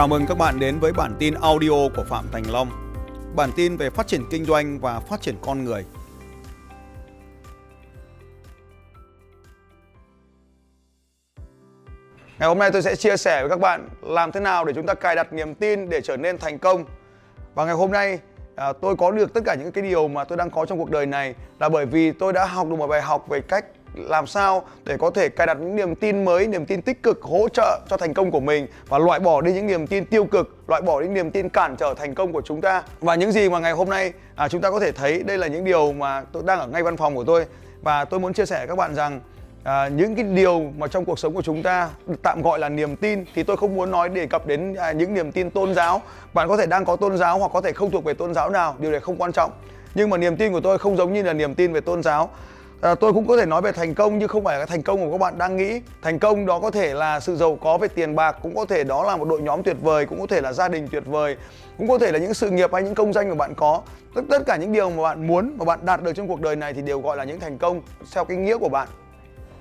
Chào mừng các bạn đến với bản tin audio của Phạm Thành Long. Bản tin về phát triển kinh doanh và phát triển con người. Ngày hôm nay tôi sẽ chia sẻ với các bạn làm thế nào để chúng ta cài đặt niềm tin để trở nên thành công. Và ngày hôm nay à, tôi có được tất cả những cái điều mà tôi đang có trong cuộc đời này là bởi vì tôi đã học được một bài học về cách làm sao để có thể cài đặt những niềm tin mới, niềm tin tích cực hỗ trợ cho thành công của mình và loại bỏ đi những niềm tin tiêu cực, loại bỏ đi niềm tin cản trở thành công của chúng ta. Và những gì mà ngày hôm nay à, chúng ta có thể thấy đây là những điều mà tôi đang ở ngay văn phòng của tôi. Và tôi muốn chia sẻ với các bạn rằng à, những cái điều mà trong cuộc sống của chúng ta tạm gọi là niềm tin thì tôi không muốn nói đề cập đến à, những niềm tin tôn giáo. Bạn có thể đang có tôn giáo hoặc có thể không thuộc về tôn giáo nào điều này không quan trọng. Nhưng mà niềm tin của tôi không giống như là niềm tin về tôn giáo à, tôi cũng có thể nói về thành công nhưng không phải là thành công của các bạn đang nghĩ. Thành công đó có thể là sự giàu có về tiền bạc cũng có thể đó là một đội nhóm tuyệt vời cũng có thể là gia đình tuyệt vời cũng có thể là những sự nghiệp hay những công danh mà bạn có. Tất tất cả những điều mà bạn muốn mà bạn đạt được trong cuộc đời này thì đều gọi là những thành công theo cái nghĩa của bạn.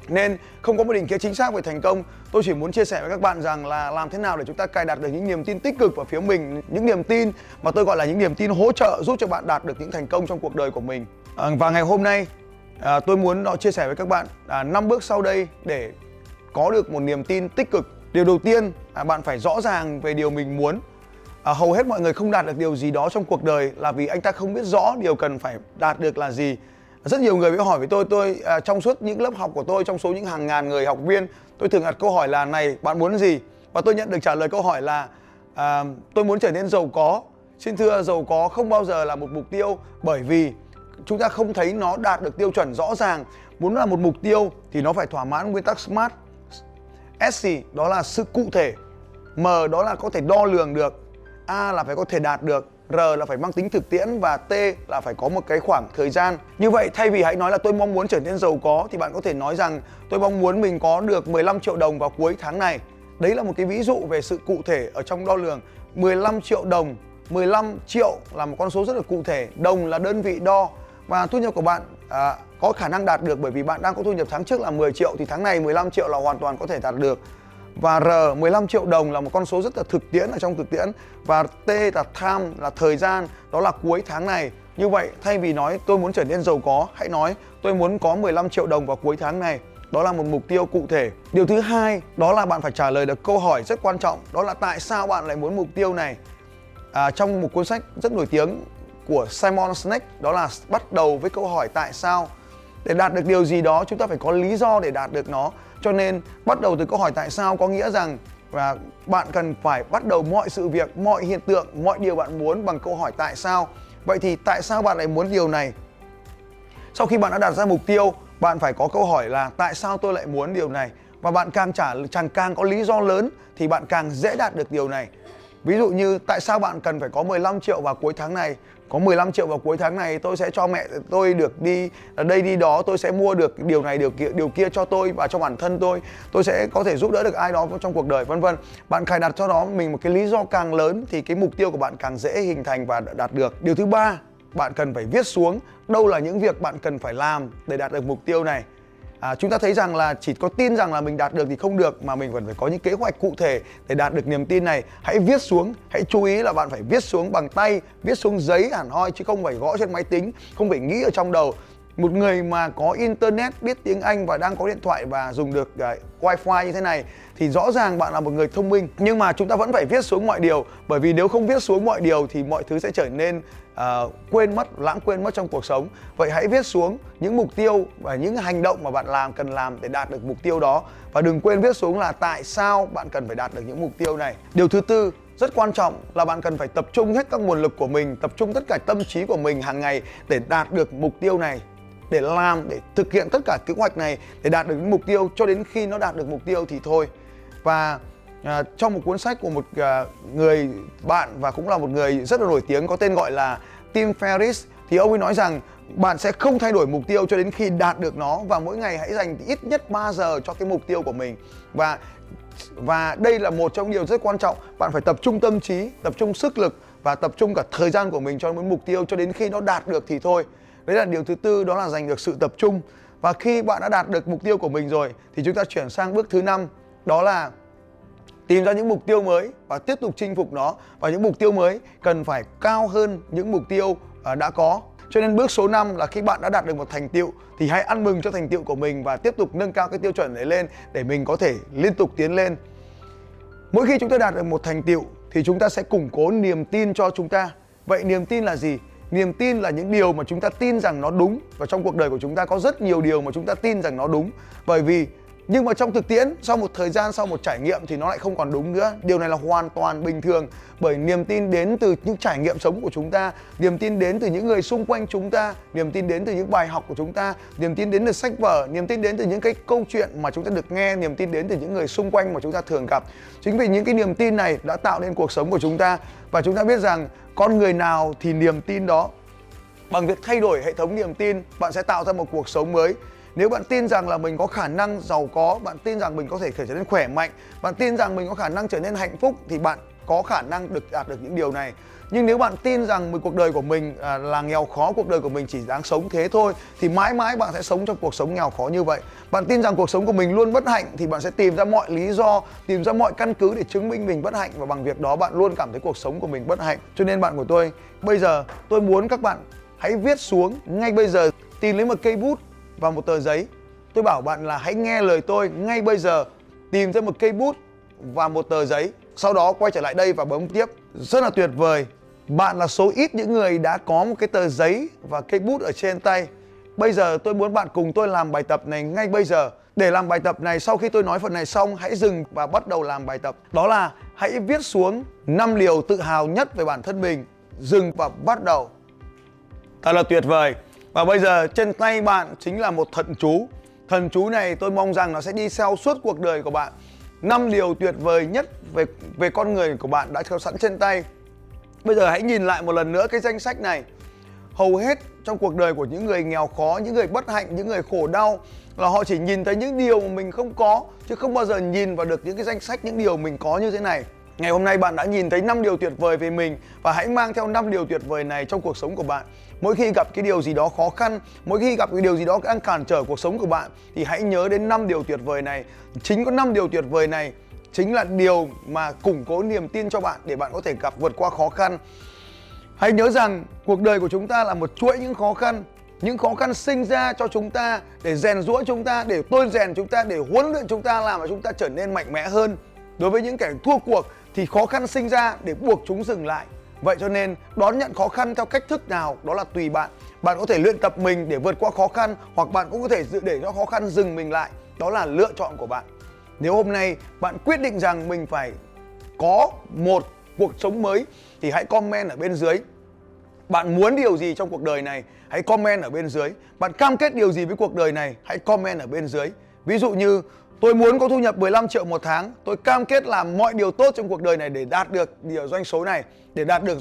Nên không có một định kiến chính xác về thành công. Tôi chỉ muốn chia sẻ với các bạn rằng là làm thế nào để chúng ta cài đặt được những niềm tin tích cực vào phía mình những niềm tin mà tôi gọi là những niềm tin hỗ trợ giúp cho bạn đạt được những thành công trong cuộc đời của mình. À, và ngày hôm nay à, tôi muốn đó chia sẻ với các bạn à, năm bước sau đây để có được một niềm tin tích cực. Điều đầu tiên à, bạn phải rõ ràng về điều mình muốn. À, hầu hết mọi người không đạt được điều gì đó trong cuộc đời là vì anh ta không biết rõ điều cần phải đạt được là gì. Rất nhiều người mới hỏi với tôi tôi à, trong suốt những lớp học của tôi trong số những hàng ngàn người học viên tôi thường đặt câu hỏi là này bạn muốn gì? Và tôi nhận được trả lời câu hỏi là à, tôi muốn trở nên giàu có. Xin thưa giàu có không bao giờ là một mục tiêu bởi vì chúng ta không thấy nó đạt được tiêu chuẩn rõ ràng. Muốn là một mục tiêu thì nó phải thỏa mãn nguyên tắc smart. S đó là sự cụ thể. M đó là có thể đo lường được. A là phải có thể đạt được. R là phải mang tính thực tiễn và T là phải có một cái khoảng thời gian. Như vậy thay vì hãy nói là tôi mong muốn trở nên giàu có thì bạn có thể nói rằng tôi mong muốn mình có được 15 triệu đồng vào cuối tháng này. Đấy là một cái ví dụ về sự cụ thể ở trong đo lường. 15 triệu đồng, 15 triệu là một con số rất là cụ thể, đồng là đơn vị đo và thu nhập của bạn à, có khả năng đạt được bởi vì bạn đang có thu nhập tháng trước là 10 triệu thì tháng này 15 triệu là hoàn toàn có thể đạt được. Và R 15 triệu đồng là một con số rất là thực tiễn ở trong thực tiễn. Và T là time là thời gian đó là cuối tháng này. Như vậy thay vì nói tôi muốn trở nên giàu có hãy nói tôi muốn có 15 triệu đồng vào cuối tháng này. Đó là một mục tiêu cụ thể. Điều thứ hai đó là bạn phải trả lời được câu hỏi rất quan trọng. Đó là tại sao bạn lại muốn mục tiêu này? À, trong một cuốn sách rất nổi tiếng của Simon Sinek, đó là bắt đầu với câu hỏi tại sao. Để đạt được điều gì đó, chúng ta phải có lý do để đạt được nó. Cho nên, bắt đầu từ câu hỏi tại sao có nghĩa rằng và bạn cần phải bắt đầu mọi sự việc, mọi hiện tượng, mọi điều bạn muốn bằng câu hỏi tại sao. Vậy thì tại sao bạn lại muốn điều này? Sau khi bạn đã đặt ra mục tiêu, bạn phải có câu hỏi là tại sao tôi lại muốn điều này? Và bạn càng trả càng càng có lý do lớn, thì bạn càng dễ đạt được điều này. Ví dụ như tại sao bạn cần phải có 15 triệu vào cuối tháng này? Có 15 triệu vào cuối tháng này, tôi sẽ cho mẹ tôi được đi ở đây đi đó, tôi sẽ mua được điều này, điều kia điều kia cho tôi và cho bản thân tôi. Tôi sẽ có thể giúp đỡ được ai đó trong cuộc đời, vân vân. Bạn cài đặt cho nó mình một cái lý do càng lớn thì cái mục tiêu của bạn càng dễ hình thành và đạt được. Điều thứ ba, bạn cần phải viết xuống đâu là những việc bạn cần phải làm để đạt được mục tiêu này à, chúng ta thấy rằng là chỉ có tin rằng là mình đạt được thì không được mà mình vẫn phải có những kế hoạch cụ thể để đạt được niềm tin này. Hãy viết xuống hãy chú ý là bạn phải viết xuống bằng tay viết xuống giấy hẳn hoi chứ không phải gõ trên máy tính không phải nghĩ ở trong đầu một người mà có internet biết tiếng Anh và đang có điện thoại và dùng được uh, wifi như thế này thì rõ ràng bạn là một người thông minh. Nhưng mà chúng ta vẫn phải viết xuống mọi điều bởi vì nếu không viết xuống mọi điều thì mọi thứ sẽ trở nên uh, quên mất lãng quên mất trong cuộc sống. Vậy hãy viết xuống những mục tiêu và những hành động mà bạn làm cần làm để đạt được mục tiêu đó. Và đừng quên viết xuống là tại sao bạn cần phải đạt được những mục tiêu này. Điều thứ tư rất quan trọng là bạn cần phải tập trung hết các nguồn lực của mình tập trung tất cả tâm trí của mình hàng ngày để đạt được mục tiêu này để làm để thực hiện tất cả kế hoạch này để đạt được mục tiêu. Cho đến khi nó đạt được mục tiêu thì thôi. Và à, trong một cuốn sách của một à, người bạn và cũng là một người rất là nổi tiếng có tên gọi là Tim Ferriss thì ông ấy nói rằng bạn sẽ không thay đổi mục tiêu cho đến khi đạt được nó và mỗi ngày hãy dành ít nhất 3 giờ cho cái mục tiêu của mình. Và và đây là một trong những điều rất quan trọng. Bạn phải tập trung tâm trí tập trung sức lực và tập trung cả thời gian của mình cho một mục tiêu cho đến khi nó đạt được thì thôi đấy là điều thứ tư, đó là giành được sự tập trung và khi bạn đã đạt được mục tiêu của mình rồi, thì chúng ta chuyển sang bước thứ năm, đó là tìm ra những mục tiêu mới và tiếp tục chinh phục nó và những mục tiêu mới cần phải cao hơn những mục tiêu à, đã có cho nên bước số 5 là khi bạn đã đạt được một thành tiệu thì hãy ăn mừng cho thành tiệu của mình và tiếp tục nâng cao cái tiêu chuẩn đấy lên để mình có thể liên tục tiến lên. Mỗi khi chúng ta đạt được một thành tiệu thì chúng ta sẽ củng cố niềm tin cho chúng ta. Vậy niềm tin là gì? Niềm tin là những điều mà chúng ta tin rằng nó đúng và trong cuộc đời của chúng ta có rất nhiều điều mà chúng ta tin rằng nó đúng. Bởi vì nhưng mà trong thực tiễn, sau một thời gian, sau một trải nghiệm thì nó lại không còn đúng nữa. Điều này là hoàn toàn bình thường, bởi niềm tin đến từ những trải nghiệm sống của chúng ta, niềm tin đến từ những người xung quanh chúng ta, niềm tin đến từ những bài học của chúng ta, niềm tin đến từ sách vở, niềm tin đến từ những cái câu chuyện mà chúng ta được nghe, niềm tin đến từ những người xung quanh mà chúng ta thường gặp. Chính vì những cái niềm tin này đã tạo nên cuộc sống của chúng ta. Và chúng ta biết rằng con người nào thì niềm tin đó. Bằng việc thay đổi hệ thống niềm tin, bạn sẽ tạo ra một cuộc sống mới nếu bạn tin rằng là mình có khả năng giàu có bạn tin rằng mình có thể trở nên khỏe mạnh bạn tin rằng mình có khả năng trở nên hạnh phúc thì bạn có khả năng được đạt được những điều này. Nhưng nếu bạn tin rằng một cuộc đời của mình à, là nghèo khó cuộc đời của mình chỉ đáng sống thế thôi thì mãi mãi bạn sẽ sống trong cuộc sống nghèo khó như vậy. Bạn tin rằng cuộc sống của mình luôn bất hạnh thì bạn sẽ tìm ra mọi lý do tìm ra mọi căn cứ để chứng minh mình bất hạnh. Và bằng việc đó bạn luôn cảm thấy cuộc sống của mình bất hạnh. Cho nên bạn của tôi bây giờ tôi muốn các bạn hãy viết xuống ngay bây giờ tìm lấy một cây bút và một tờ giấy. Tôi bảo bạn là hãy nghe lời tôi ngay bây giờ, tìm ra một cây bút và một tờ giấy. Sau đó quay trở lại đây và bấm tiếp. Rất là tuyệt vời. Bạn là số ít những người đã có một cái tờ giấy và cây bút ở trên tay. Bây giờ tôi muốn bạn cùng tôi làm bài tập này ngay bây giờ. Để làm bài tập này sau khi tôi nói phần này xong hãy dừng và bắt đầu làm bài tập. Đó là hãy viết xuống 5 điều tự hào nhất về bản thân mình. Dừng và bắt đầu. Thật là tuyệt vời. Và bây giờ trên tay bạn chính là một thần chú. Thần chú này tôi mong rằng nó sẽ đi theo suốt cuộc đời của bạn. Năm điều tuyệt vời nhất về về con người của bạn đã theo sẵn trên tay. Bây giờ hãy nhìn lại một lần nữa cái danh sách này. Hầu hết trong cuộc đời của những người nghèo khó, những người bất hạnh, những người khổ đau là họ chỉ nhìn thấy những điều mà mình không có chứ không bao giờ nhìn vào được những cái danh sách những điều mình có như thế này. Ngày hôm nay bạn đã nhìn thấy 5 điều tuyệt vời về mình và hãy mang theo 5 điều tuyệt vời này trong cuộc sống của bạn. Mỗi khi gặp cái điều gì đó khó khăn, mỗi khi gặp cái điều gì đó đang cản trở cuộc sống của bạn thì hãy nhớ đến năm điều tuyệt vời này. Chính có năm điều tuyệt vời này chính là điều mà củng cố niềm tin cho bạn để bạn có thể gặp vượt qua khó khăn. Hãy nhớ rằng cuộc đời của chúng ta là một chuỗi những khó khăn những khó khăn sinh ra cho chúng ta để rèn rũa chúng ta để tôi rèn chúng ta để huấn luyện chúng ta làm cho chúng ta trở nên mạnh mẽ hơn đối với những kẻ thua cuộc thì khó khăn sinh ra để buộc chúng dừng lại vậy cho nên, đón nhận khó khăn theo cách thức nào đó là tùy bạn. Bạn có thể luyện tập mình để vượt qua khó khăn, hoặc bạn cũng có thể để cho khó khăn dừng mình lại. Đó là lựa chọn của bạn. Nếu hôm nay bạn quyết định rằng mình phải có một cuộc sống mới, thì hãy comment ở bên dưới. Bạn muốn điều gì trong cuộc đời này, hãy comment ở bên dưới. Bạn cam kết điều gì với cuộc đời này, hãy comment ở bên dưới. Ví dụ như Tôi muốn có thu nhập 15 triệu một tháng. Tôi cam kết làm mọi điều tốt trong cuộc đời này để đạt được điều doanh số này, để đạt được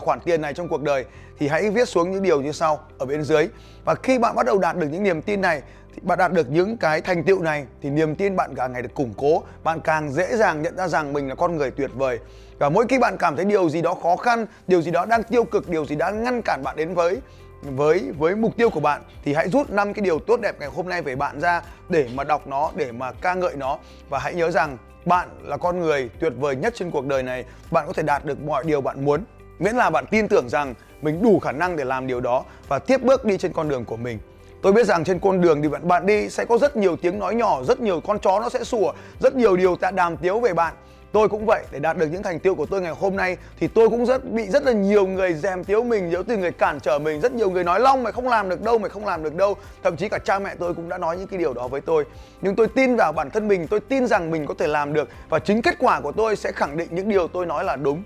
khoản tiền này trong cuộc đời thì hãy viết xuống những điều như sau ở bên dưới. Và khi bạn bắt đầu đạt được những niềm tin này thì bạn đạt được những cái thành tựu này thì niềm tin bạn càng ngày được củng cố, bạn càng dễ dàng nhận ra rằng mình là con người tuyệt vời. Và mỗi khi bạn cảm thấy điều gì đó khó khăn, điều gì đó đang tiêu cực, điều gì đã ngăn cản bạn đến với với với mục tiêu của bạn thì hãy rút năm cái điều tốt đẹp ngày hôm nay về bạn ra để mà đọc nó, để mà ca ngợi nó. Và hãy nhớ rằng bạn là con người tuyệt vời nhất trên cuộc đời này. Bạn có thể đạt được mọi điều bạn muốn, miễn là bạn tin tưởng rằng mình đủ khả năng để làm điều đó và tiếp bước đi trên con đường của mình. Tôi biết rằng trên con đường thì bạn bạn đi sẽ có rất nhiều tiếng nói nhỏ, rất nhiều con chó nó sẽ sủa, rất nhiều điều tạ đàm tiếu về bạn tôi cũng vậy, để đạt được những thành tiêu của tôi ngày hôm nay thì tôi cũng rất bị rất là nhiều người dèm tiếu mình, nhiều từ người cản trở mình, rất nhiều người nói long mày không làm được đâu, mày không làm được đâu. Thậm chí cả cha mẹ tôi cũng đã nói những cái điều đó với tôi. Nhưng tôi tin vào bản thân mình, tôi tin rằng mình có thể làm được và chính kết quả của tôi sẽ khẳng định những điều tôi nói là đúng.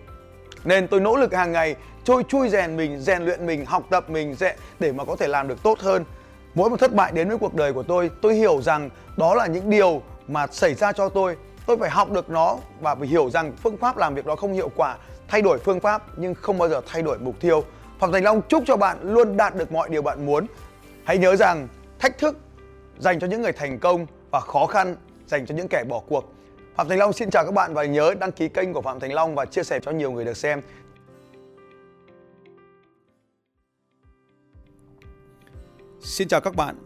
Nên tôi nỗ lực hàng ngày trôi chui rèn mình, rèn luyện mình, học tập mình để mà có thể làm được tốt hơn. Mỗi một thất bại đến với cuộc đời của tôi tôi hiểu rằng đó là những điều mà xảy ra cho tôi tôi phải học được nó và phải hiểu rằng phương pháp làm việc đó không hiệu quả, thay đổi phương pháp nhưng không bao giờ thay đổi mục tiêu. Phạm thành long chúc cho bạn luôn đạt được mọi điều bạn muốn. Hãy nhớ rằng thách thức dành cho những người thành công và khó khăn dành cho những kẻ bỏ cuộc. Phạm thành long xin chào các bạn và nhớ đăng ký kênh của phạm thành long và chia sẻ cho nhiều người được xem. Xin chào các bạn